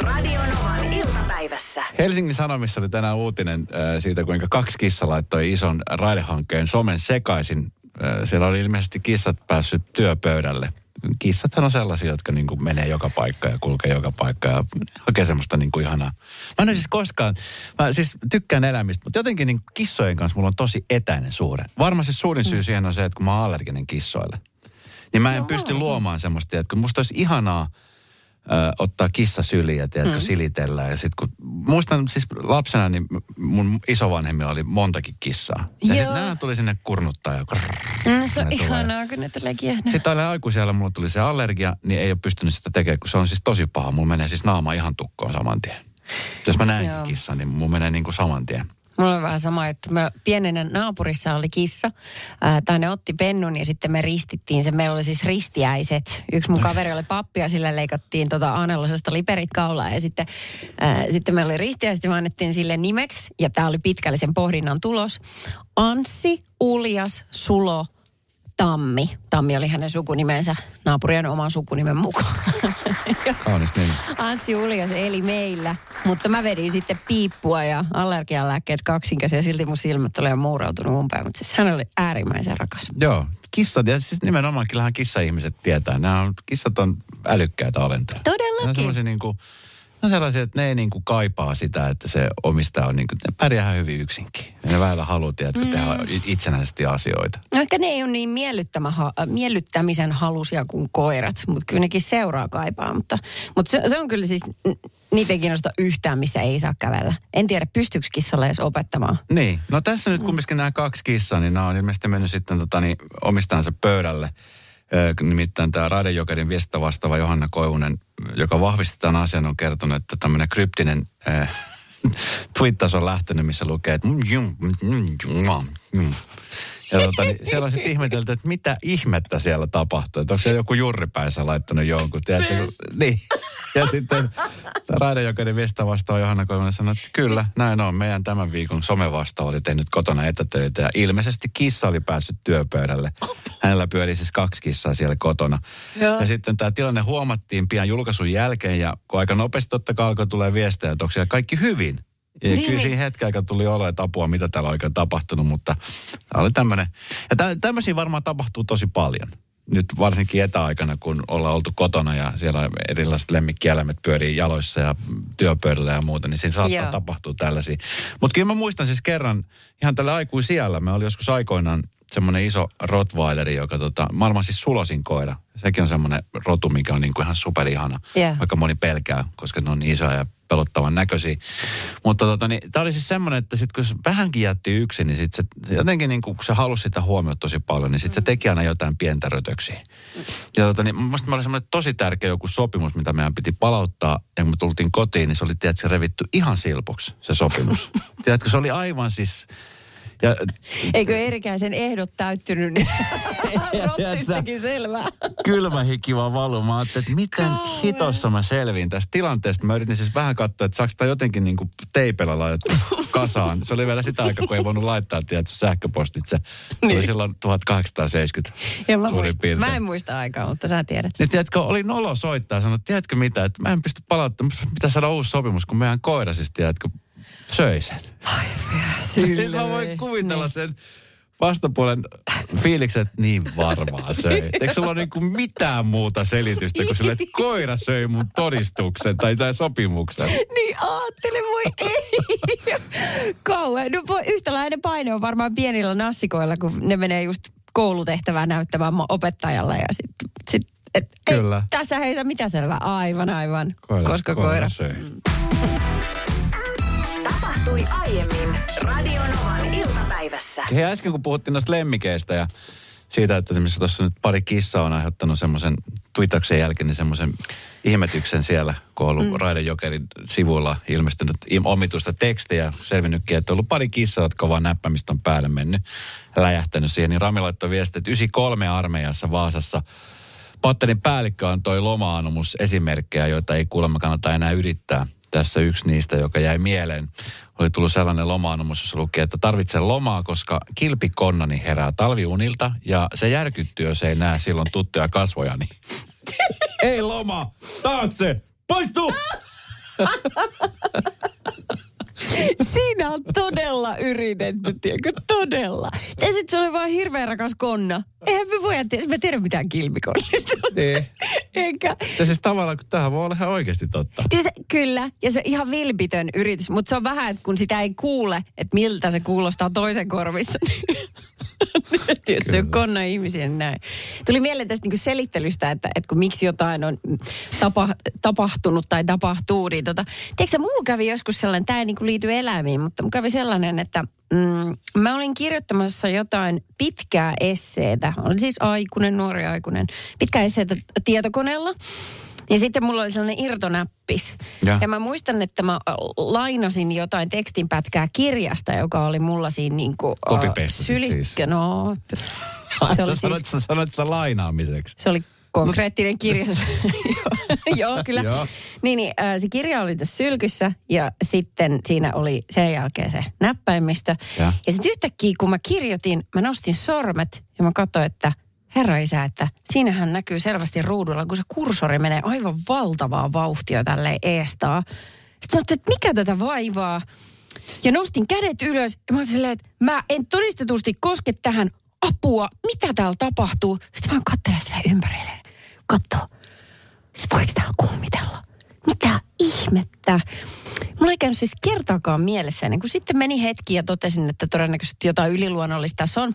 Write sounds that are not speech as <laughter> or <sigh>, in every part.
Radio Novan iltapäivässä. Helsingin Sanomissa oli tänään uutinen äh, siitä, kuinka kaksi kissa laittoi ison raidehankkeen somen sekaisin. Äh, siellä oli ilmeisesti kissat päässyt työpöydälle. Kissathan on sellaisia, jotka niin kuin menee joka paikka ja kulkee joka paikka ja hakee semmoista niin kuin ihanaa. Mä en ole siis koskaan, mä siis tykkään elämistä, mutta jotenkin niin kissojen kanssa mulla on tosi etäinen suhde. Varmasti suurin syy siihen on se, että kun mä oon allerginen kissoille. Niin mä en pysty luomaan semmoista, että kun musta olisi ihanaa, ö, ottaa kissa syliä, tiedätkö, mm. silitellä. Ja sit kun, muistan siis lapsena, niin mun isovanhemmilla oli montakin kissaa. Ja sitten nämä tuli sinne kurnuttaa ja krrrr, No, se on tulee. ihanaa, kun ne tulee kiehnää. Sitten aina aikuisella mulla tuli se allergia, niin ei ole pystynyt sitä tekemään, kun se on siis tosi paha. Mulla menee siis naama ihan tukkoon saman tien. Jos mä näen kissan, niin mulla menee niin kuin saman tien. Mulla on vähän sama, että me pienenä naapurissa oli kissa, ää, tai ne otti pennun ja sitten me ristittiin se. Meillä oli siis ristiäiset. Yksi mun kaveri oli pappi ja sille leikattiin tota Aanelosesta liperit kaulaa. Ja sitten, ää, sitten meillä oli ristiäiset ja me annettiin sille nimeksi, ja tämä oli pitkällisen pohdinnan tulos. Anssi, Uljas, Sulo, Tammi. Tammi oli hänen sukunimensä naapurien oman sukunimen mukaan. <laughs> Kaunis niin. Anssi Uljas eli meillä, mutta mä vedin sitten piippua ja allergialääkkeet kaksinkäsin ja silti mun silmät oli jo muurautunut umpeen, mutta siis hän oli äärimmäisen rakas. Joo, kissat, ja siis nimenomaan kyllähän kissa-ihmiset tietää. Nämä on, kissat on älykkäitä olentoja. Todellakin. Ne on niin kuin, on sellaisia, että ne ei niin kuin kaipaa sitä, että se omistaja on niin kuin, ne pärjää ihan hyvin yksinkin. Ja ne väillä haluaa, tiedätkö, mm. tehdä itsenäisesti asioita. No ehkä ne ei ole niin äh, miellyttämisen halusia kuin koirat, mutta kyllä nekin seuraa kaipaa. Mutta, mutta se, se on kyllä siis, niitä ei kiinnosta yhtään, missä ei saa kävellä. En tiedä, pystyykö kissalle edes opettamaan. Niin, no tässä nyt kumminkin nämä kaksi kissaa, niin nämä on ilmeisesti mennyt sitten tota, niin, omistajansa pöydälle. Nimittäin tämä Raidejokerin viestintä vastaava Johanna Koivunen, joka vahvisti tämän asian, on kertonut, että tämmöinen kryptinen äh, <laughs> tweettaus on lähtenyt, missä lukee, että Ja tota, niin siellä on sitten ihmetelty, että mitä ihmettä siellä tapahtuu. Että onko se joku jurripäissä laittanut jonkun, tiedätkö? Kun, niin. Ja sitten tämä Raidejokerin viestintä vastaava Johanna Koivunen sanoi, että kyllä, näin on. Meidän tämän viikon somevastaava oli tehnyt kotona etätöitä ja ilmeisesti kissa oli päässyt työpöydälle. Hänellä pyöri siis kaksi kissaa siellä kotona. Joo. Ja sitten tämä tilanne huomattiin pian julkaisun jälkeen ja kun aika nopeasti totta kai alkoi tulee viestejä, että onko siellä kaikki hyvin. Ja Niin, kyllä niin. siinä hetken aikaa tuli olo, että apua, mitä täällä on oikein tapahtunut, mutta tämä oli tämmöinen. Ja tä, tämmöisiä varmaan tapahtuu tosi paljon. Nyt varsinkin etäaikana, kun ollaan oltu kotona ja siellä erilaiset lemmikkieläimet pyörii jaloissa ja työpöydällä ja muuta, niin siinä saattaa Joo. tapahtua tällaisia. Mutta kyllä mä muistan siis kerran, ihan tällä aikuisiellä, mä olin joskus aikoinaan semmoinen iso rottweileri, joka tota, maailman siis sulosin koira. Sekin on semmoinen rotu, mikä on niinku ihan superihana, Joo. vaikka moni pelkää, koska ne on niin isoja ja pelottavan näköisiä. Mutta tota, niin, tämä oli siis semmoinen, että sit kun se vähänkin jätti yksin, niin sit se, se jotenkin niin kun se halusi sitä huomiota tosi paljon, niin sitten se teki aina jotain pientä rötöksiä. Ja tota, niin, musta oli semmoinen tosi tärkeä joku sopimus, mitä meidän piti palauttaa. Ja kun me tultiin kotiin, niin se oli, tiedätkö, revitty ihan silpuksi, se sopimus. <laughs> tiedätkö, se oli aivan siis... Ja, Eikö Erikäisen ehdot täyttynyt, niin? <laughs> Rottistakin selvää. kylmä hiki vaan valuu. Mä ajattelin, että miten hitossa mä selviin tästä tilanteesta. Mä yritin siis vähän katsoa, että saaks tää jotenkin niin kuin teipellä laitettu kasaan. Se oli vielä sitä aikaa, kun ei voinut laittaa tiedätkö, sähköpostitse. Se oli Niin. silloin 1870 Ja mä, suurin muist, piirtein. mä en muista aikaa, mutta sä tiedät. Niin tiedätkö, oli nolo soittaa ja sanoi, tiedätkö mitä, että mä en pysty palauttamaan, pitää saada uusi sopimus, kun meidän koira siis, tiedätkö, söi sen. Niin mä voin kuvitella sen vastapuolen fiiliksen, että niin varmaan söi. Eikö sulla ole niinku mitään muuta selitystä kuin sille, että koira söi mun todistuksen tai tämän sopimuksen? Niin ajattele, voi ei. Kauhean. No voi, yhtäläinen paine on varmaan pienillä nassikoilla, kun ne menee just koulutehtävää näyttämään opettajalle ja sitten sit, et, Kyllä. Ei, tässä ei saa mitään selvää. Aivan, aivan. Koira, Koska koira. söi. Tapahtui aiemmin Radionovan iltapäivässä. Hei, äsken kun puhuttiin noista lemmikeistä ja siitä, että esimerkiksi tuossa nyt pari kissaa on aiheuttanut semmoisen tweetaksen jälkeen niin semmoisen ihmetyksen siellä, kun on ollut mm. Raidejokerin sivuilla ilmestynyt omituista tekstiä, selvinnytkin, että on ollut pari kissaa, jotka on vaan näppämistä on päälle mennyt, läjähtänyt siihen, niin Rami laittoi viesti, että 93 armeijassa Vaasassa Patterin päällikkö antoi loma-anomus esimerkkejä, joita ei kuulemma kannata enää yrittää. Tässä yksi niistä, joka jäi mieleen, oli tullut sellainen loma-anomus, jossa lukee, että tarvitsen lomaa, koska kilpikonnani herää talviunilta ja se järkyttyy, jos ei näe silloin tuttuja kasvojani. <laughs> ei loma! Taakse! Poistu! <laughs> <laughs> Siinä on todella yritetty, tiedätkö? Todella. Ja sitten se oli vaan hirveän rakas konna. Eihän me voida tiedä, mä tiedä mitään kilpikonnista. Niin. Eikä. Ja siis tavallaan, kun tähän voi olla ihan oikeasti totta. Siis, kyllä, ja se ihan vilpitön yritys, mutta se on vähän, että kun sitä ei kuule, että miltä se kuulostaa toisen korvissa. <laughs> Jos se on konna ihmisiä, näin. Tuli mieleen tästä niinku selittelystä, että, että kun miksi jotain on tapa, tapahtunut tai tapahtuu, niin tota, tiedätkö mulla kävi joskus sellainen, tämä ei niinku liity eläimiin, mutta mulla kävi sellainen, että mm, mä olin kirjoittamassa jotain pitkää esseetä. Olin siis aikuinen, nuori aikuinen. Pitkää esseetä tietokoneella. Ja sitten mulla oli sellainen irtonäppis. Ja. Ja, mä muistan, että mä lainasin jotain tekstinpätkää kirjasta, joka oli mulla siinä niin kuin... Copy-pastasit siis? No, <laughs> se oli, sanoit, siis, sanoit sitä lainaamiseksi. se oli konkreettinen kirja. <laughs> <laughs> Joo, kyllä. Joo. Niin, niin äh, se kirja oli tässä sylkyssä ja sitten siinä oli sen jälkeen se näppäimistö. Ja. Ja sitten yhtäkkiä, kun mä kirjoitin, mä nostin sormet ja mä katsoin, että herra isä, että siinähän näkyy selvästi ruudulla, kun se kursori menee aivan valtavaa vauhtia tälle eestaa. Sitten mä että mikä tätä vaivaa? Ja nostin kädet ylös ja mä silleen, että mä en todistetusti koske tähän apua. Mitä täällä tapahtuu? Sitten mä katselen sille ympärille. Katso, siis voiko täällä kummitella? Mitä ihmettä? Mulla ei käynyt siis kertaakaan mielessä ennen kuin sitten meni hetki ja totesin, että todennäköisesti jotain yliluonnollista tässä on.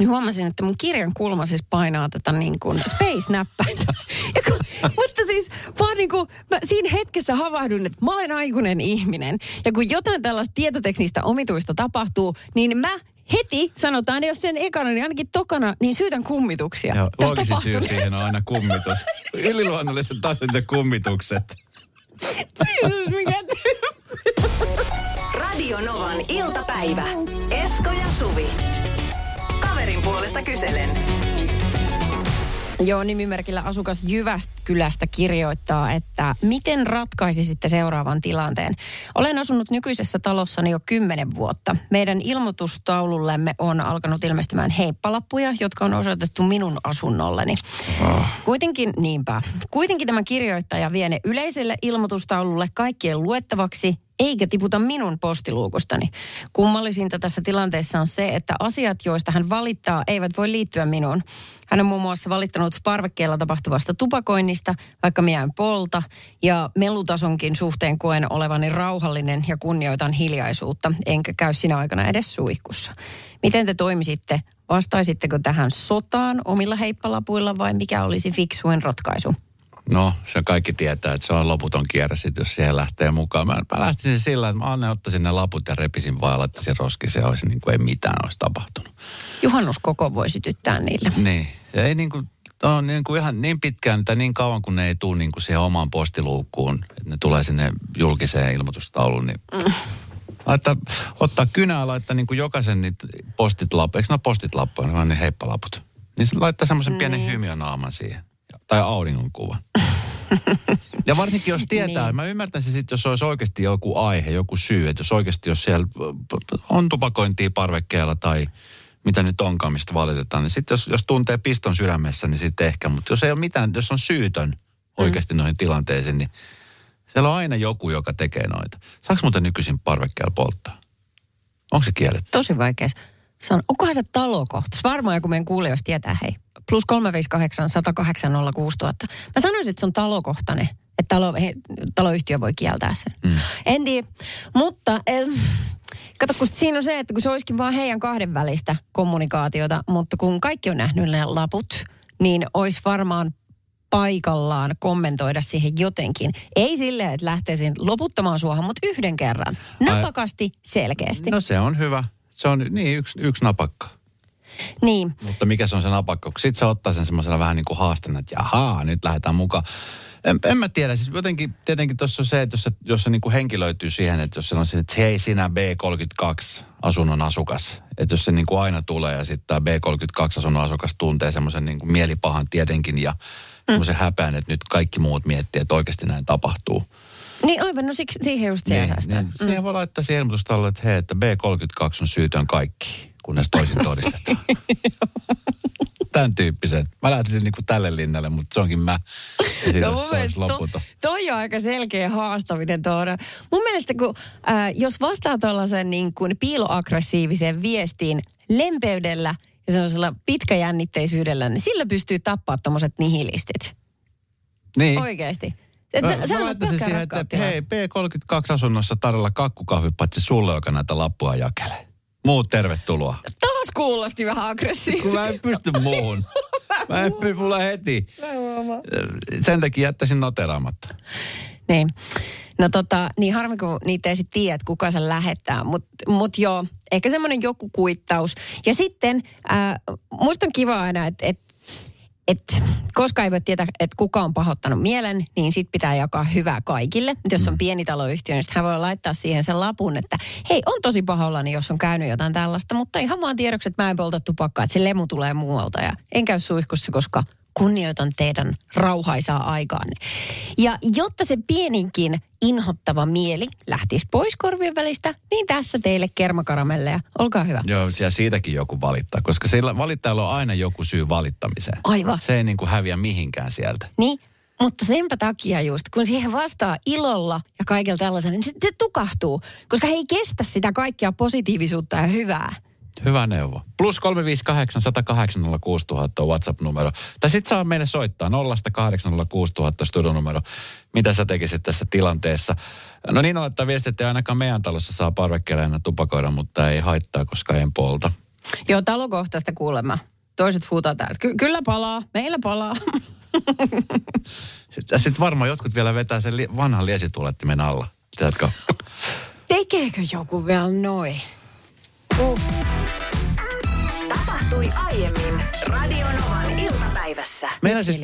Niin huomasin, että mun kirjan kulma siis painaa tätä niin kuin space-näppäintä. <laughs> Kun, mutta siis vaan niin kuin, mä siinä hetkessä havahduin, että mä olen aikuinen ihminen. Ja kun jotain tällaista tietoteknistä omituista tapahtuu, niin mä heti sanotaan, jos sen ekana, niin ainakin tokana, niin syytän kummituksia. Joo, loogisin syy siihen on aina kummitus. <laughs> Yliluonnolliset taas ne kummitukset. Jeesus, mikä. Radio Novan iltapäivä. Esko ja Suvi. Kaverin puolesta kyselen. Joo, nimimerkillä asukas Jyväskylästä kirjoittaa, että miten ratkaisisitte seuraavan tilanteen? Olen asunut nykyisessä talossani jo kymmenen vuotta. Meidän ilmoitustaulullemme on alkanut ilmestymään heippalappuja, jotka on osoitettu minun asunnolleni. Kuitenkin, niinpä. Kuitenkin tämä kirjoittaja vie ne yleiselle ilmoitustaululle kaikkien luettavaksi eikä tiputa minun postiluukustani. Kummallisinta tässä tilanteessa on se, että asiat, joista hän valittaa, eivät voi liittyä minuun. Hän on muun muassa valittanut parvekkeella tapahtuvasta tupakoinnista, vaikka minä en polta, ja melutasonkin suhteen koen olevani rauhallinen ja kunnioitan hiljaisuutta, enkä käy sinä aikana edes suihkussa. Miten te toimisitte? Vastaisitteko tähän sotaan omilla heippalapuilla vai mikä olisi fiksuin ratkaisu? No, se kaikki tietää, että se on loputon kierre sit, jos siihen lähtee mukaan. Mä, mä lähtisin sillä, että mä Anne ottaisin ne laput ja repisin vaan ja laittaisin roskisen ja olisi niin kuin ei mitään olisi tapahtunut. Juhannuskoko voi sytyttää niillä. Niin, se ei niin kuin, on niin kuin ihan niin pitkään tai niin kauan, kun ne ei tule niin kuin siihen omaan postiluukkuun, että ne tulee sinne julkiseen ilmoitustauluun, niin mm. laittaa, ottaa kynää ja laittaa niin kuin jokaisen niitä postit lappu. Eikö ne ole postit lappuja, ne on ne heippalaput? Niin se laittaa semmoisen pienen Niin. hymiönaaman siihen. Tai auringonkuvan. <laughs> Ja varsinkin jos tietää, niin. mä ymmärtäisin sitten, jos olisi oikeasti joku aihe, joku syy, että jos oikeasti jos siellä on tupakointia parvekkeella tai mitä nyt onkaan, mistä valitetaan, niin sitten jos, jos tuntee piston sydämessä, niin sitten ehkä, mutta jos ei ole mitään, jos on syytön oikeasti noihin tilanteisiin, niin siellä on aina joku, joka tekee noita. Saanko muuten nykyisin parvekkeella polttaa? Onko se kielletty? Tosi vaikea sanoa. Onkohan se talokohtaus? Varmaan joku meidän kuulijoista tietää, hei. Plus 358 108 06000. Mä sanoisin, että se on talokohtainen. Että talo, he, taloyhtiö voi kieltää sen. Mm. En tiedä. Mutta eh, kato, kun siinä on se, että kun se olisikin vaan heidän kahden välistä kommunikaatiota, mutta kun kaikki on nähnyt ne laput, niin olisi varmaan paikallaan kommentoida siihen jotenkin. Ei silleen, että lähteisin loputtamaan suohon, mutta yhden kerran. Napakasti, selkeästi. No se on hyvä. Se on niin yksi, yksi napakka. Niin. Mutta mikä se on se napakka? Kun sit se ottaa sen semmoisena vähän niin kuin haastena, että jahaa, nyt lähdetään mukaan. En, en mä tiedä, siis jotenkin tietenkin tuossa on se, että jos se, jos se niin kuin henkilöityy siihen, että jos se on se, että hei sinä B32 asunnon asukas, että jos se niin kuin aina tulee ja sitten tämä B32 asunnon asukas tuntee semmoisen niin kuin mielipahan tietenkin ja semmoisen häpeän, että nyt kaikki muut miettii, että oikeasti näin tapahtuu. Niin aivan, no siksi, siihen just siihen Niin, niin, siihen voi laittaa siihen ilmoitustalle, että hei, että B32 on syytön kaikki, kunnes toisin todistetaan. <laughs> Tämän tyyppisen. Mä lähtisin niin kuin tälle linjalle, mutta se onkin mä. Ja siitä No se olisi to, toi on aika selkeä haastaminen tuoda. Mun mielestä kun, äh, jos vastaa tuollaisen niin kuin piiloaggressiiviseen viestiin lempeydellä ja sellaisella pitkäjännitteisyydellä, niin sillä pystyy tappaa tuommoiset nihilistit. Niin. Oikeasti. Et Mä, sä- mä sä annat laittaisin siihen, että hei, P32-asunnossa tarjolla kakkukahvi, paitsi sulle, joka näitä lappua jakelee. Muut tervetuloa. Taas kuulosti vähän aggressiivisesti. Kun mä en pysty muuhun. <laughs> Mä en pysty mulla heti. Sen takia jättäisin noteraamatta. Niin. No tota, niin harmi kun niitä ei sitten tiedä, että kuka sen lähettää. Mutta mut joo, ehkä semmoinen joku kuittaus. Ja sitten äh, musta on kiva aina, että et, et, koska ei voi tietää, että kuka on pahoittanut mielen, niin sit pitää jakaa hyvää kaikille. Et jos on pienitaloyhtiö, niin sit hän voi laittaa siihen sen lapun, että hei, on tosi pahoillani, jos on käynyt jotain tällaista, mutta ihan vaan tiedoksi, että mä en polta tupakkaa, että se lemu tulee muualta ja en käy suihkussa, koska kunnioitan teidän rauhaisaa aikaanne. Ja jotta se pieninkin inhottava mieli lähtisi pois korvien välistä, niin tässä teille kermakaramelleja. Olkaa hyvä. Joo, siellä siitäkin joku valittaa, koska sillä valittajalla on aina joku syy valittamiseen. Aivan. Se ei niin kuin häviä mihinkään sieltä. Niin, mutta senpä takia just, kun siihen vastaa ilolla ja kaikella tällaisella, niin se, se tukahtuu, koska he ei kestä sitä kaikkia positiivisuutta ja hyvää. Hyvä neuvo. Plus 358 108 6000 on WhatsApp-numero. Tai sit saa meille soittaa 0 6000 studionumero. Mitä sä tekisit tässä tilanteessa? No niin on, että viestit ei ainakaan meidän talossa saa parvekkeella enää tupakoida, mutta ei haittaa, koska en polta. Joo, talokohtaista kuulemma. Toiset huutaa täältä. Ky- kyllä palaa, meillä palaa. Sitten sit varmaan jotkut vielä vetää sen li- vanhan liesituulettimen alla. Tiedätkö? Tekeekö joku vielä noin? Uh. Tapahtui aiemmin Radionovan iltapäivässä. Meillä siis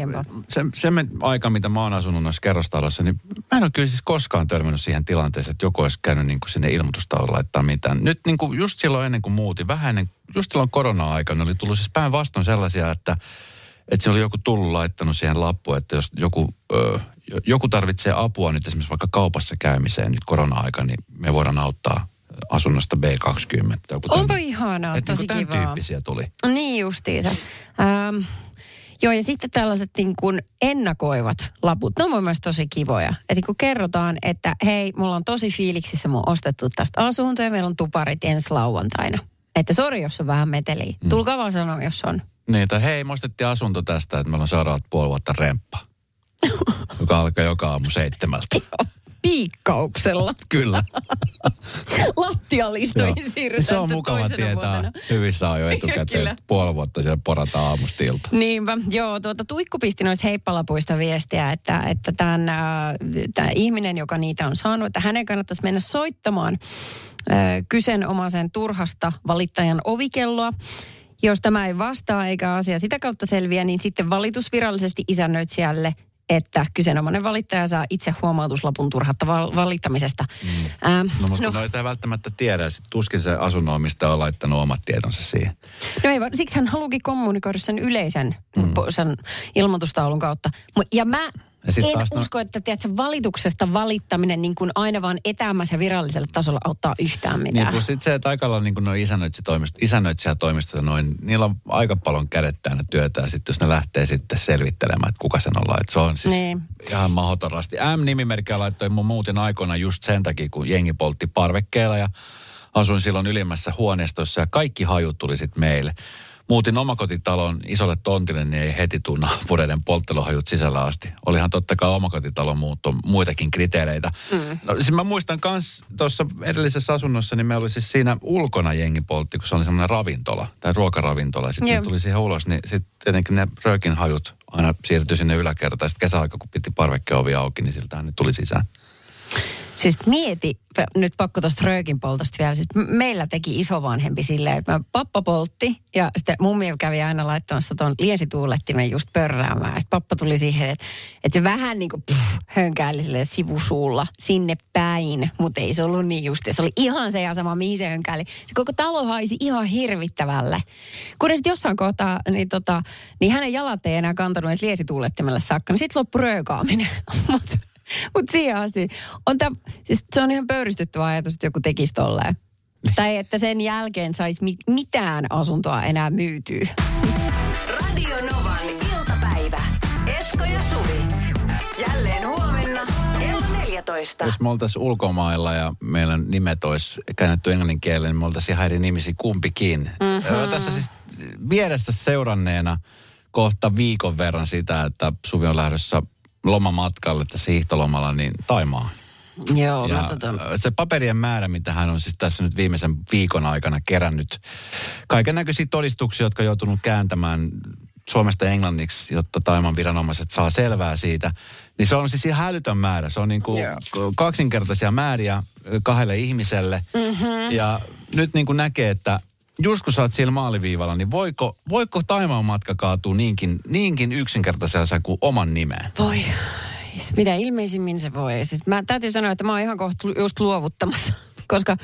se, se men- aika, mitä mä oon asunut noissa kerrostaloissa, niin mä en ole kyllä siis koskaan törmännyt siihen tilanteeseen, että joku olisi käynyt niin kuin sinne ilmoitustaululle laittaa mitään. Nyt niin kuin just silloin ennen kuin muutin, vähän ennen, just silloin korona-aikana oli tullut siis päinvastoin sellaisia, että, että se oli joku tullut laittanut siihen lappu, että jos joku, ö, joku tarvitsee apua nyt esimerkiksi vaikka kaupassa käymiseen nyt korona-aikana, niin me voidaan auttaa asunnosta B20. Joku Onpa tämän- ihanaa, että tosi niin kivaa. tyyppisiä tuli. Niin justiinsa. Ähm, joo, ja sitten tällaiset niin kuin ennakoivat laput, ne on mun mielestä tosi kivoja. Että kun kerrotaan, että hei, mulla on tosi fiiliksissä mun ostettu tästä asuntoa ja meillä on tuparit ensi lauantaina. Että sori, jos on vähän meteliä. Mm. Tulkaa vaan sanoa, jos on. Niin, että hei, me ostettiin asunto tästä, että meillä on seuraavat puoli vuotta remppa. <laughs> joka alkaa joka aamu seitsemältä. Piikkauksella. Kyllä. <laughs> Lattialistoihin siirrytään Se on mukava tietää vuotena. hyvissä ajoin etukäteen, puoli vuotta siellä porataan aamusta ilta. Niinpä, joo. Tuota, Tuikku pisti noista heippalapuista viestiä, että, että tämän, äh, tämä ihminen, joka niitä on saanut, että hänen kannattaisi mennä soittamaan äh, kyseenomaisen turhasta valittajan ovikelloa. Jos tämä ei vastaa eikä asia sitä kautta selviä, niin sitten valitus virallisesti isännöitsijälle että kyseenomainen valittaja saa itse huomautuslapun turhatta val- valittamisesta. Mm. Ähm, No, mutta no. noita ei välttämättä tiedä. ja sit tuskin se asunnonomistaja on laittanut omat tietonsa siihen. No ei, vaan- siksi hän haluukin kommunikoida sen yleisen mm. sen ilmoitustaulun kautta. Ja mä Ja sit en taas no- usko, että tiedätkö, valituksesta valittaminen niin kuin aina vaan etäämässä ja viralliselle tasolla auttaa yhtään mitään. Niin, plus sitten se, että aika lailla niin no isännöitsijätoimistossa noin, niillä on aika paljon kädet täynnä työtä. Ja sitten jos ne lähtee sitten selvittelemään, että kuka sen on laittanut. Se on siis Niin. ihan mahdotonasti. M-nimimerkkiä laittoi mun muutin aikoina just sen takia, kun jengi poltti parvekkeella ja asuin silloin ylimmässä huoneistossa ja kaikki hajut tuli sitten meille. Muutin omakotitalon isolle tontille, niin ei heti tuu naapureiden poltteluhajut sisällä asti. Olihan totta kai omakotitalon muutto muitakin kriteereitä. Mm. No, siis mä muistan myös tuossa edellisessä asunnossa, niin me oli siis siinä ulkona jengi poltti, kun se oli semmoinen ravintola, tai ruokaravintola. Sitten Joo. tuli siihen ulos, niin sitten tietenkin ne röökin hajut aina siirtyi sinne yläkertaan. Sitten kesäaika, kun piti parvekkeovi auki, niin siltähän ne tuli sisään. Siis mieti, nyt pakko tuosta röökin poltosta vielä. Siis meillä teki isovanhempi silleen, että pappa poltti ja sitten mummi kävi aina laittamassa tuon liesituulettimen just pörräämään. Sitten pappa tuli siihen, että, että se vähän niin kuin pff, hönkäili sivusuulla sinne päin, mutta ei se ollut niin just. Se oli ihan se ja sama, mihin se hönkäili. Se koko talo haisi ihan hirvittävälle. Kun sitten jossain kohtaa, niin, tota, niin hänen jalat ei enää kantanut edes liesituulettimelle saakka, niin sitten loppui röökaaminen. <laughs> <laughs> Mutta siihen asti on tämä, siis se on ihan pöyristyttävä ajatus, että joku tekisi tolleen. <laughs> tai että sen jälkeen saisi mi- mitään asuntoa enää myytyä. Radio ja Suvi. Jälleen huomenna kello 14. Jos me oltaisiin ulkomailla ja meillä nimet olisi käännetty englannin kielelle, niin me oltaisiin ihan eri nimisi kumpikin. Mm-hmm. Tässä siis vierestä seuranneena kohta viikon verran sitä, että Suvi on lähdössä lomamatkalle tässä hiihtolomalla, niin Taimaa. Joo, Ja mä tota... se paperien määrä, mitä hän on siis tässä nyt viimeisen viikon aikana kerännyt, kaiken näköisiä todistuksia, jotka on joutunut kääntämään Suomesta englanniksi, jotta Taiman viranomaiset saa selvää siitä, niin se on siis ihan hälytön määrä. Se on niin kuin Joo. kaksinkertaisia määriä kahdelle ihmiselle. Mm-hmm. Ja nyt niin kuin näkee, että just kun sä oot siellä maaliviivalla, niin voiko, voiko Taimaan matka kaatua niinkin, niinkin yksinkertaisella kuin oman nimeen? Voi. Mitä ilmeisimmin se voi. Siis mä täytyy sanoa, että mä oon ihan kohta just luovuttamassa. <laughs> Koska,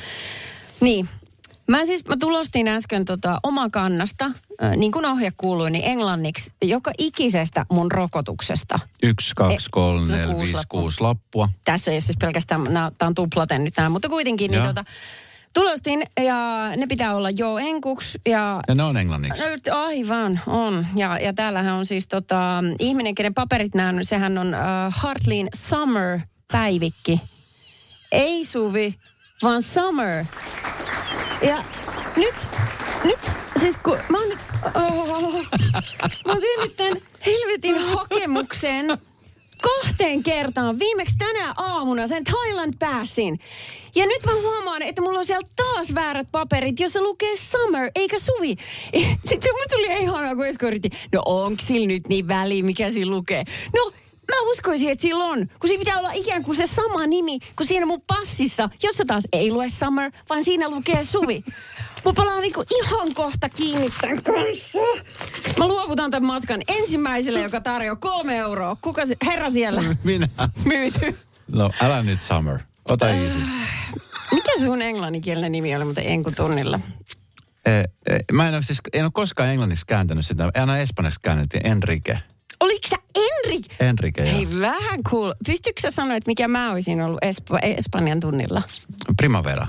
niin. Mä siis, mä tulostin äsken tota oma kannasta, äh, niin kuin ohje kuului, niin englanniksi joka ikisestä mun rokotuksesta. Yksi, kaksi, kolme, se neljä, viisi, kuusi lappua. Tässä ei ole siis pelkästään, tämä on tuplaten nyt nämä, mutta kuitenkin, niin Joo. tota, tulostin ja ne pitää olla jo enkuks ja Ja ne on englanniksi. No, aivan, on. Ja, ja täällähän on siis tota, ihminen, kenen paperit näen, sehän on uh, Hartlin Summer-päivikki. Ei Suvi, vaan Summer. Ja nyt, nyt, siis kun mä oon nyt, <laughs> oh, mä oon tehnyt tämän helvetin hakemuksen kahteen kertaan. Viimeksi tänä aamuna sen Thailand Passin. Ja nyt mä huomaan, että mulla on siellä taas väärät paperit, jossa lukee Summer eikä Suvi. <laughs> Sitten mulla tuli ihanaa, kun no onko sillä nyt niin väliä, mikä siinä lukee? No, mä uskoisin, että sillä on, kun siinä pitää olla ikään kuin se sama nimi kuin siinä mun passissa, jossa taas ei lue Summer, vaan siinä lukee Suvi. <laughs> Mä palaan niinku ihan kohta kiinni tämän kanssa. Mä luovutan tämän matkan ensimmäiselle, joka tarjoaa kolme euroa. Kuka se, herra siellä, Minä. <laughs> myyty. No, älä nyt Summer. Ota easy. Mikä sun englanninkielinen nimi oli muuten Enku tunnilla? E, e, mä en ole, siis, en ole koskaan englanniksi kääntänyt sitä. Aina espanjaksi käännettiin Enrique. Oliko sä Enrik? Enrique, joo. Hei, vähän cool. Pystytkö sä sanoa, että mikä mä olisin ollut Esp- Espanjan tunnilla? Primavera.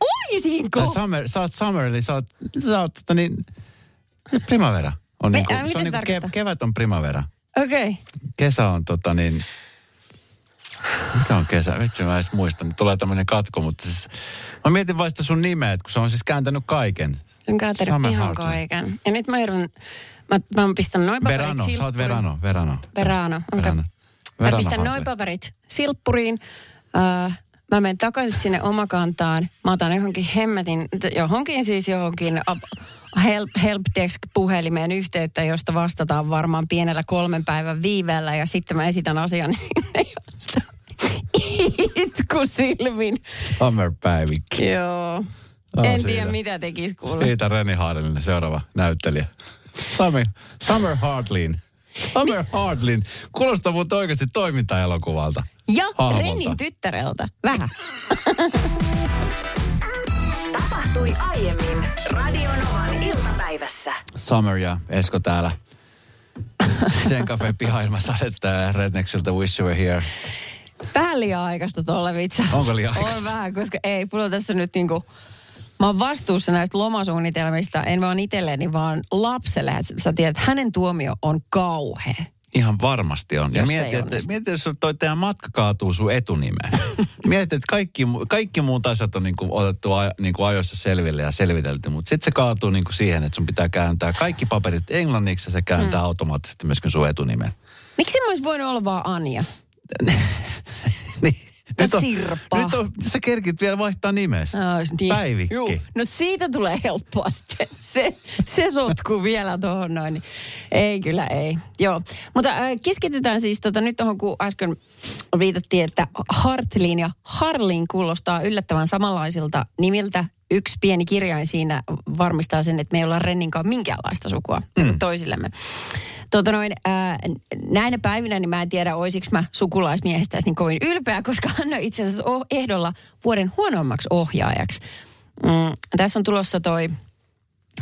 Olisinko? Tai Summer, sä oot Summer, eli sä oot, sä oot tota niin, Primavera. On Me- niinku, ää, mitä se on se niinku ke, kevät on Primavera. Okei. Okay. Kesä on tota niin, mikä on kesä? Vitsi mä edes muista. Nyt tulee tämmönen katko, mutta siis, mä mietin vaan sitä sun nimeä, että kun se on siis kääntänyt kaiken. On kääntänyt ihan kaiken. Ja nyt mä joudun, mä, mä oon pistänyt noin paperit Verano, sä oot silppuriin. Verano, Verano. Verano, okei. Verano. Mä Verano pistän Hartley. noin paperit silppuriin. Uh, mä menen takaisin sinne omakantaan. Mä otan johonkin hemmetin, johonkin siis johonkin help, helpdesk-puhelimeen yhteyttä, josta vastataan varmaan pienellä kolmen päivän viiveellä. Ja sitten mä esitän asian <laughs> sinne, josta itku silmin. Summer-päivikki. Joo. Oh, en siinä. tiedä, mitä tekisi kuule. Siitä Reni Haarellinen, seuraava näyttelijä. Summer, Summer Hartlin. Summer Hartlin. Kuulostaa muuten oikeasti toimintaelokuvalta. Ja Hahmolta. Renin tyttäreltä. Vähän. <laughs> Tapahtui aiemmin Radionovan iltapäivässä. Summer ja Esko täällä. Sen kafe pihailma sadetta Rednexiltä Wish You Were Here. Vähän liian aikaista tuolla vitsa. Onko liian On aikaista? vähän, koska ei, mulla on tässä nyt niinku... Mä oon vastuussa näistä lomasuunnitelmista, en vaan itselleni, vaan lapselle. Sä tiedät, että hänen tuomio on kauhea. Ihan varmasti on. Ja mieti, että, mieti, jos toi teidän matka kaatuu sun etunimeen. <laughs> mieti, että kaikki, kaikki muut asiat on niinku otettu a, niinku ajoissa selville ja selvitelty, mutta sitten se kaatuu niinku siihen, että sun pitää kääntää kaikki paperit englanniksi ja se kääntää mm. automaattisesti myöskin sun etunimen. Miksi se olisi voinut olla vaan Anja? <laughs> niin. Nyt on, Sirpa. nyt on, sä kerkit vielä vaihtaa nimesi. No, niin. Päivikki. Juu. No siitä tulee helppoa sitten. Se, se sotkuu vielä tuohon noin. Ei kyllä, ei. Joo. Mutta äh, keskitytään siis tota, nyt tuohon, kun äsken viitattiin, että Hartlin ja Harlin kuulostaa yllättävän samanlaisilta nimiltä. Yksi pieni kirjain siinä varmistaa sen, että me ei olla Renninkaan minkäänlaista sukua mm. toisillemme. Tota noin, ää, näinä päivinä niin mä en tiedä, olisiko mä sukulaismiehestäsi niin kovin ylpeä, koska hän on itse asiassa ehdolla vuoden huonommaksi ohjaajaksi. Mm, tässä on tulossa toi,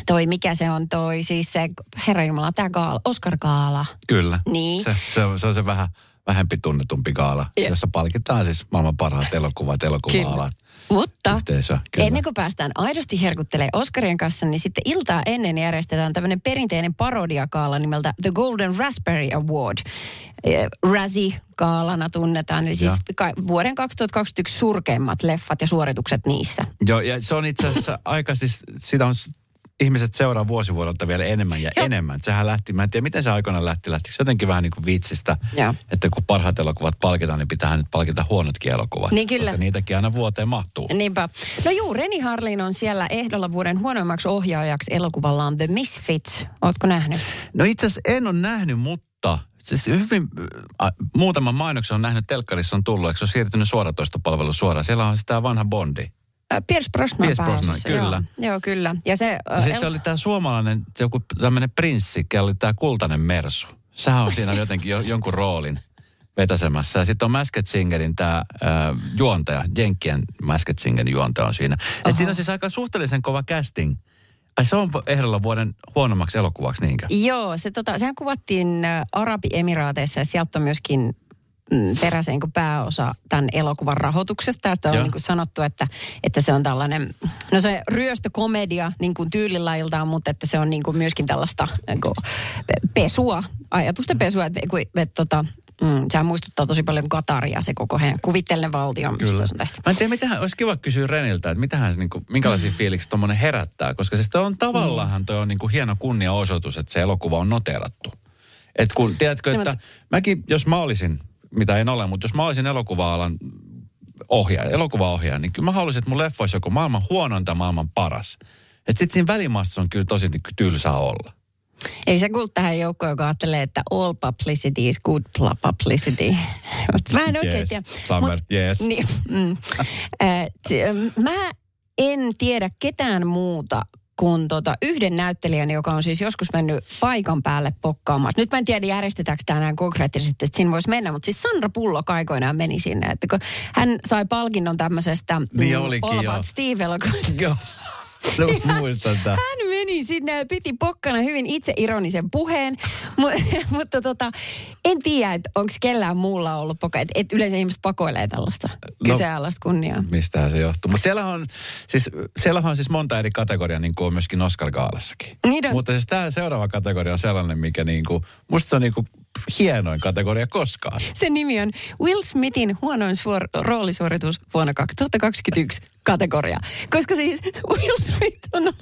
toi, mikä se on toi, siis se, herra Jumala, tämä gaala, Oscar Gaala. Kyllä. Niin. Se, se, on, se on se vähän, vähempi tunnetumpi gaala, Joo. jossa palkitaan siis maailman parhaat elokuvat, elokuva-alan Mutta yhteisöä. Kyllä. ennen kuin päästään aidosti herkuttelee Oscarien kanssa, niin sitten iltaa ennen järjestetään tämmöinen perinteinen parodiakaala nimeltä The Golden Raspberry Award. Eh, Razzie-kaalana tunnetaan, eli siis ka- vuoden 2021 surkeimmat leffat ja suoritukset niissä. Joo, ja se on itse asiassa aika siis, sitä on ihmiset seuraa vuosivuodelta vielä enemmän ja Joo. enemmän. Sehän lähti, mä en tiedä miten se aikoina lähti, lähtikö se jotenkin vähän niin kuin vitsistä, Joo. että kun parhaat elokuvat palkitaan, niin pitää nyt palkita huonotkin elokuvat. Niin kyllä. Koska niitäkin aina vuoteen mahtuu. Niinpä. No juu, Reni Harlin on siellä ehdolla vuoden huonoimmaksi ohjaajaksi elokuvallaan The Misfits. Ootko nähnyt? No itse asiassa en ole nähnyt, mutta siis hyvin, äh, muutaman mainoksen on nähnyt telkkarissa on tullut, eikö se ole siirtynyt suoratoistopalvelu suoraan. Siellä on sitä vanha Bondi. Äh, Pierce Brosnan Pierce Brosnan, kyllä. Joo, joo kyllä. Ja se, Ja äh, sitten se oli tämä suomalainen, se joku tämmöinen prinssi, kellä oli tämä kultainen mersu. Sehän on siinä jotenkin jo, jonkun roolin vetäsemässä. Ja sitten on Masked Singerin tämä äh, juontaja, Jenkkien Masked Singerin juontaja on siinä. Et siinä on siis aika suhteellisen kova casting. Ai se on ehdolla vuoden huonommaksi elokuvaksi niinkö? Joo, se, tota, sehän kuvattiin Arabiemiraateissa ja sieltä on myöskin mm, peräisin niin kuin pääosa tämän elokuvan rahoituksesta. Tästä on Joo. niin kuin sanottu, että, että se on tällainen, no se ryöstökomedia niin kuin tyylilajiltaan, mutta että se on niin kuin myöskin tällaista niin kuin pe- pesua, ajatusten pesua, että, kun- että tota, mm, sehän muistuttaa tosi paljon Kataria, se koko heidän kuvitteellinen valtio, missä Kyllä. se on tehty. Mä en tiedä, mitähän, olisi kiva kysyä Reniltä, että mitähän se, niin kuin, minkälaisia fiiliksiä tuommoinen herättää. Koska siis toi on tavallaan toi on niin kuin hieno kunniaosoitus, että se elokuva on noterattu. Et kun, tiedätkö, No, että mäkin, jos mä olisin, mitä en ole, mutta jos mä olisin elokuva-alan ohjaaja, elokuvaohjaaja, niin kyllä mä haluaisin, että mun leffa olisi joko maailman huonoin tai maailman paras. Että sitten siinä välimaassa on kyllä tosi niin kuin tylsää olla. Eli sä kuulut tähän joukkoon, joka ajattelee, että all publicity is good publicity. <laughs> Mä en oikein Yes, tiedä. Summer, Mut- yes. Niin, mm. Äh, t- mä en tiedä ketään muuta kuin tota yhden näyttelijän, joka on siis joskus mennyt paikan päälle pokkaamaan. Nyt mä en tiedä, järjestetäänkö tämä näin konkreettisesti, että siinä voisi mennä, mutta siis Sandra Pullok aikoinaan meni sinne. Että kun hän sai palkinnon tämmöisestä Niin olikin, All. About Steve-elokuvasta. Joo. <laughs> No, muistan tämän. <laughs> Hän meni sinne ja piti pokkana hyvin itse ironisen puheen, <laughs> Mu- <laughs> mutta tota, en tiedä, että onko kellään muulla ollut poka. Et, et yleensä ihmiset pakoilee tällaista No. kyseenalaista kunniaa. Mistähän se johtuu. Mutta siellä on, siis, siellä on siis monta eri kategoriaa, niin kuin on myöskin Oscar-gaalassakin. Niin on. Mutta siis tämä seuraava kategoria on sellainen, mikä niin kuin, musta se on niin kuin hienoin kategoria koskaan. Se nimi on Will Smithin huonoin suor- roolisuoritus vuonna 2021 kategoria. Koska siis Will Smith on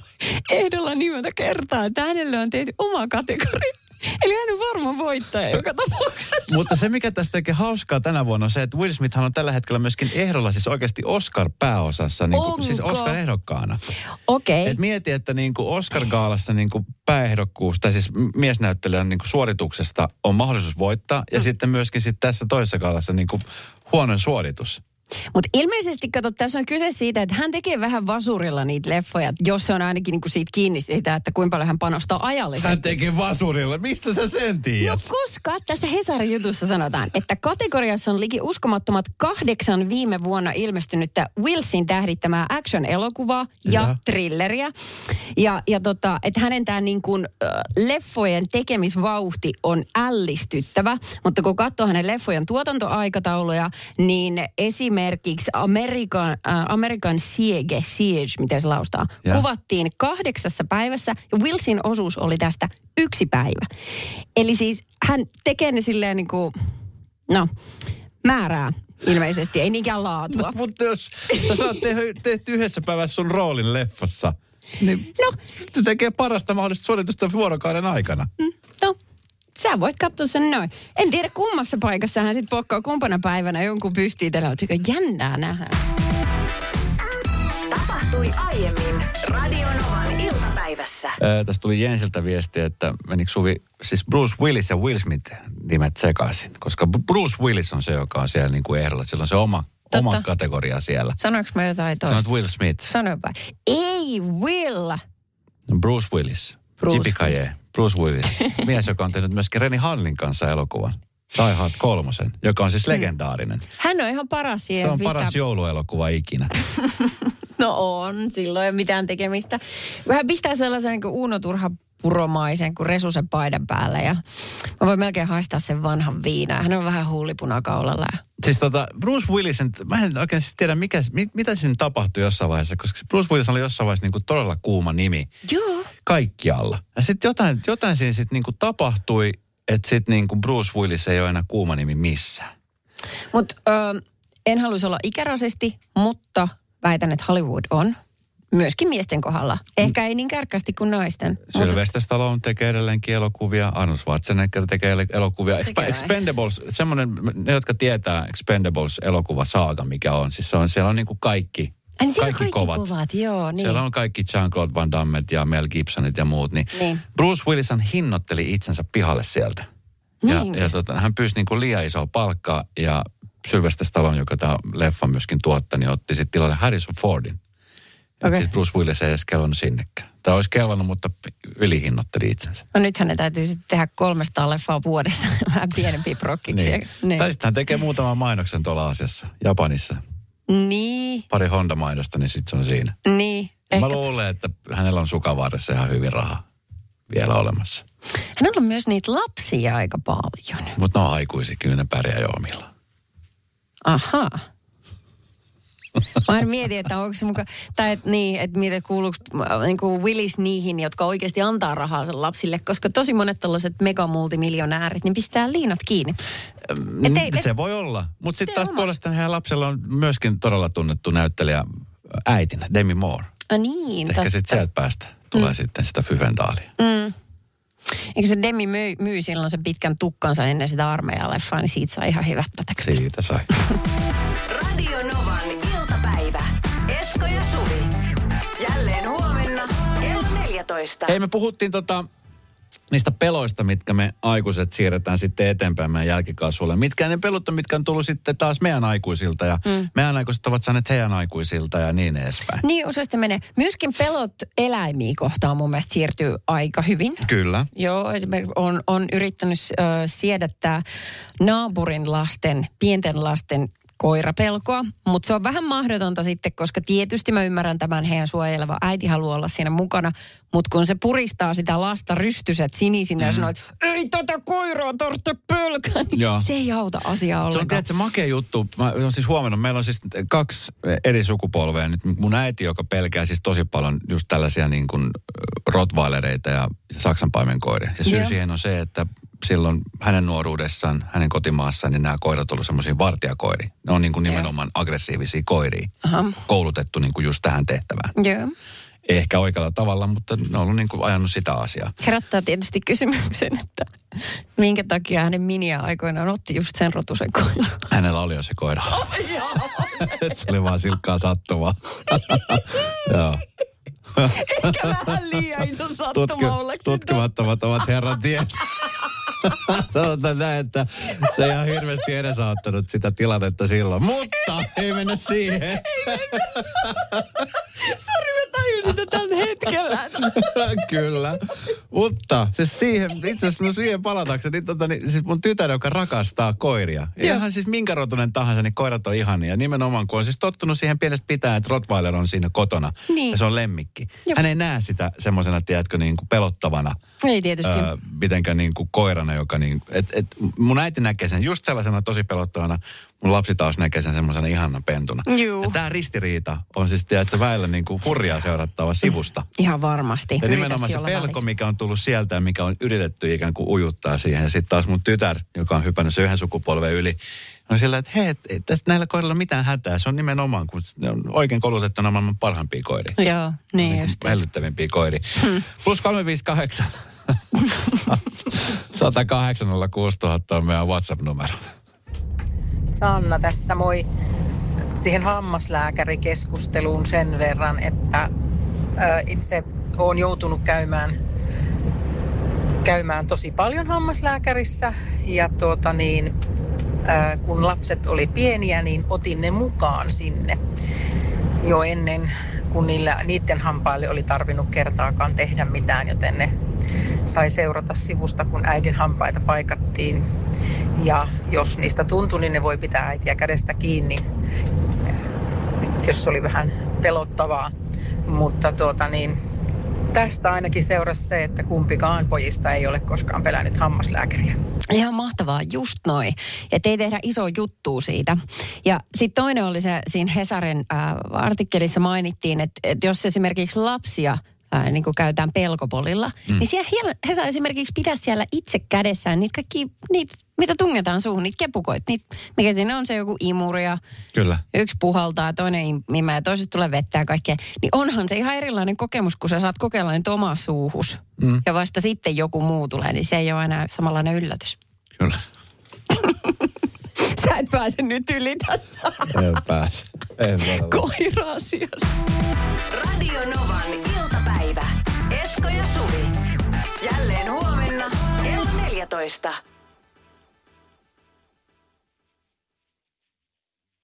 ehdolla niin monta kertaa, että hänelle on tehty oma kategoria. Eli hän on varma voittaja joka tapauksessa. Mutta se, mikä tästä tekee hauskaa tänä vuonna on se, että Will Smith on tällä hetkellä myöskin ehdolla siis oikeasti Oscar-pääosassa, niin kuin, siis? Oscar-ehdokkaana. Okei. Et mieti, että niin kuin Oscar-gaalassa niin kuin pääehdokkuus, tai siis miesnäyttelijän niin kuin suorituksesta on mahdollisuus voittaa, ja sitten myöskin sit tässä toisessa gaalassa niin kuin huonon suoritus. Mutta ilmeisesti, kato, tässä on kyse siitä, että hän tekee vähän vasurilla niitä leffoja, jos se on ainakin niinku siitä kiinni siitä, että kuinka paljon hän panostaa ajallisesti. Hän teki vasurilla. Mistä sä sen No tiedät? koska tässä Hesarin jutussa sanotaan, että kategoriassa on liki uskomattomat kahdeksan viime vuonna ilmestynyttä Wilson tähdittämää action-elokuvaa ja Joo. thrilleriä. Ja, ja tota, että hänen tämä niin kuin, äh, leffojen tekemisvauhti on ällistyttävä. Mutta kun katsoo hänen leffojen tuotantoaikatauluja, niin esimerkiksi Amerikan, äh, Amerikan Siege, Siege, miten se laustaa, Joo. kuvattiin kahdeksassa päivässä ja Wilson osuus oli tästä yksi päivä. Eli siis hän tekee ne silleen niin kuin, no, määrää ilmeisesti, ei niinkään laatua. Mutta jos sä saat tehty yhdessä päivässä sun roolin leffassa, niin No, se tekee parasta mahdollista suoritusta vuorokauden aikana. no, sä voit katsoa sen noin. En tiedä kummassa paikassa hän sitten pokkaa kumpana päivänä jonkun pystiitellä, mutta jännää nähdä. Tapahtui aiemmin Radionovan iltapäivässä. Ää, tästä tuli Jensiltä viesti, että menikö Suvi, siis Bruce Willis ja Will Smith nimet sekaisin. Koska Bruce Willis on se, joka on siellä niin kuin ehdolla. Sillä on se oma, Totta. oma kategoria siellä. Sanoinko mä jotain toista? Sanoit Will Smith. Sanoinpa. Ei, Will. Bruce Willis. Bruce Bruce Bruce Willis. <laughs> Mies, joka on tehnyt myöskin Reni Hallin kanssa elokuvan. Die Hard kolmosen, joka on siis legendaarinen. Hän on ihan paras siihen. Se on pistää- paras jouluelokuva ikinä. <laughs> No on, silloin ei ole mitään tekemistä. Vähän pistää sellaisen niin Uuno Turha puromaisen kuin resusen paidan päällä. Ja mä voin melkein haistaa sen vanhan viinaa. Hän on vähän huulipunakaulalla. Siis tota, Bruce Willis, mä en oikein siis tiedä, mikä, mit, mitä siinä tapahtui jossain vaiheessa, koska Bruce Willis oli jossain vaiheessa niinku todella kuuma nimi Joo. kaikkialla. Ja sitten jotain, jotain siinä sitten niinku tapahtui, että sitten niinku Bruce Willis ei ole enää kuuma nimi missään. Mutta en haluaisi olla ikärasesti, mutta väitän, että Hollywood on. Myöskin miesten kohdalla. Ehkä ei niin kärkästi kuin naisten. Mutta Sylvester Stallone tekee edelleenkin elokuvia, Arnold Schwarzenegger tekee elokuvia. Tekee? Expendables, semmoinen, ne jotka tietää Expendables-elokuva saaga, mikä on, siis se on, siellä on niinku kaikki, Ai, niin siinä on kaikki, kovat. kovat. Joo, niin. Siellä on kaikki Jean-Claude Van Dammet ja Mel Gibsonit ja muut. Niin, Niin. Bruce Willishan hinnoitteli itsensä pihalle sieltä. Ja, Niin. ja tota, hän pyysi niinku liian isoa palkkaa ja Sylvester Stallone, joka tämä leffa myöskin tuotti, niin otti sitten tilalle Harrison Fordin. Okay. Okei. Sitten Bruce Willis ei edes kelvannut sinnekään. Tai olisi kelvannut, mutta ylihinnoitteli itsensä. No nythän ne täytyy sitten tehdä 300 leffaa vuodessa, <laughs> vähän pienempiä prokkiksi. Niin. Niin. Tai sitten hän tekee muutaman mainoksen tuolla Aasiassa, Japanissa. niin, Pari Honda-mainosta, niin sitten se on siinä. niin. Ehkä... Mä luulen, että hänellä on sukavarressa ihan hyvin rahaa vielä olemassa. Hänellä on myös niitä lapsia aika paljon. Mutta ne on aikuisia, kyllä ne pärjää jo omilla. Aha. Mä mietin, että onko se mukaan, tai et, niin, että mietin, kuuluuko niin kuin Willis niihin, jotka oikeasti antaa rahaa sen lapsille, koska tosi monet tällaiset megamultimiljonäärit, niin pistää liinat kiinni. Et ei- Et, se voi olla. Mutta sitten taas puolestaan heidän lapsella on myöskin todella tunnettu näyttelijä äitinä, Demi Moore. Ah niin, Ehkä sitten sieltä päästä tulee mm. sitten sitä Fyvendaalia. Mm. Eikö se Demi myy, myy silloin sen pitkän tukkansa ennen sitä armeijaleffaa, niin siitä sai ihan hyvät pätäkset. Siitä sai. <laughs> Radio iltapäivä. Esko ja Suvi. Jälleen huomenna kello 14. Hei, me puhuttiin tota, niistä peloista, mitkä me aikuiset siirretään sitten eteenpäin meidän jälkikasvulle. Mitkä ne pelut on, mitkä on tullut sitten taas meidän aikuisilta ja mm. meidän aikuiset ovat saaneet heidän aikuisilta ja niin edespäin. Niin useasti menee. Myöskin pelot eläimiä kohtaan mun mielestä siirtyy aika hyvin. Kyllä. Joo, esimerkiksi on, on yrittänyt ö, siedättää naapurin lasten, pienten lasten koirapelkoa, mutta se on vähän mahdotonta sitten, koska tietysti mä ymmärrän tämän heidän suojeleva äiti haluaa olla siinä mukana, mutta kun se puristaa sitä lasta rystyset sinisinä mm. ja sanoo, että ei tätä koiraa tarvitse pelkää, niin Joo. se ei auta asiaa Se on ollenkaan. tiedätkö, makea juttu. Mä olen siis huomannut, meillä on siis kaksi eri sukupolvea. Nyt mun äiti, joka pelkää siis tosi paljon just tällaisia niin kuin rottweilereita ja saksanpaimenkoiria. Ja syy Joo. siihen on se, että silloin hänen nuoruudessaan, hänen kotimaassaan, niin nämä koirat ollut semmoisia vartijakoiria. Ne on niin kuin nimenomaan aggressiivisia koiria. Aha. Koulutettu niin kuin just tähän tehtävään. Joo. Ei ehkä oikealla tavalla, mutta ne on ollut niin kuin ajanut sitä asiaa. Herättää tietysti kysymyksen, että minkä takia hänen minia aikoinaan otti just sen rotusen koiran. Hänellä oli jo se koira. <laughs> se oli vaan silkkaa sattumaa. <laughs> Joo. Eikä vähän liian iso sattuma Tutki, ollakseen tutkimattomat ovat herran tiet. <laughs> <laughs> Sanotaan näin, että se ei ihan hirveästi edesauttanut sitä tilannetta silloin. Mutta ei mennä siihen. Sori, mä tajusin tällä hetkellä. <laughs> Kyllä. Mutta siis siihen, itse asiassa siihen palatakseni, niin, tota, niin, siis mun tytär, joka rakastaa koiria. Joo. ihan siis minkä rotunen tahansa, niin koirat on ihania. Nimenomaan kun on siis tottunut siihen pienestä pitää, että Rottweiler on siinä kotona. Niin. Ja se on lemmikki. Jop. Hän ei näe sitä semmoisena, tiedätkö, niin kuin pelottavana. Ei tietysti. Öö, mitenkään niin kuin koirana, joka niin, et, et, mun äiti näkee sen just sellaisena tosi pelottavana. Mun lapsi taas näkee sen semmoisena ihana pentuna. Juu. Ja tämä ristiriita on siis, tiedätkö, väillä niin kuin hurjaa seurattava sivusta. Ihan varmasti. Ja nimenomaan se pelko, välissä. mikä on tullut sieltä ja mikä on yritetty ikään kuin ujuttaa siihen. Ja sitten taas mun tytär, joka on hypännyt se yhden sukupolven yli, on sillä, että hei, et, et, tästä näillä koirilla on mitään hätää. Se on nimenomaan, kun ne on oikein koulutettuna maailman parhaimpia koiria. Joo, niin Niin just. kuin hellyttävimpiä koiria. Plus 358. 108 6000 on meidän WhatsApp-numero. Sanna tässä, moi. Siihen hammaslääkärikeskusteluun sen verran, että itse olen joutunut käymään, käymään tosi paljon hammaslääkärissä ja tuota niin, kun lapset oli pieniä, niin otin ne mukaan sinne jo ennen kun niillä, niiden hampaille oli tarvinnut kertaakaan tehdä mitään, joten ne sai seurata sivusta, kun äidin hampaita paikattiin. Ja jos niistä tuntui, niin ne voi pitää äitiä kädestä kiinni, jos oli vähän pelottavaa. Mutta tuota niin, tästä ainakin seurasi se, että kumpikaan pojista ei ole koskaan pelännyt hammaslääkäriä. Ihan mahtavaa, just noin. Että ei tehdä iso juttu siitä. Ja sitten toinen oli se, siinä Hesarin äh, artikkelissa mainittiin, että, että jos esimerkiksi lapsia ää, niin kuin käytetään pelkopolilla, mm. niin siellä he, he saa esimerkiksi pitää siellä itse kädessään niitä kaikki, niitä, mitä tungetaan suuhun, niitä kepukoit. Niitä, mikä siinä on se joku imuri ja Kyllä. yksi puhaltaa, toinen imää ja toiset tulee vettä ja kaikkea. Niin onhan se ihan erilainen kokemus, kun sä saat kokeilla niitä omaa suuhus. Mm. Ja vasta sitten joku muu tulee, niin se ei ole enää samanlainen yllätys. Kyllä. <laughs> Sä et pääse nyt yli tästä En pääse. En <laughs> varmaan. koira-asiasta. Radio Novan iltapäivä. Esko ja Suvi. Jälleen huomenna kello 14.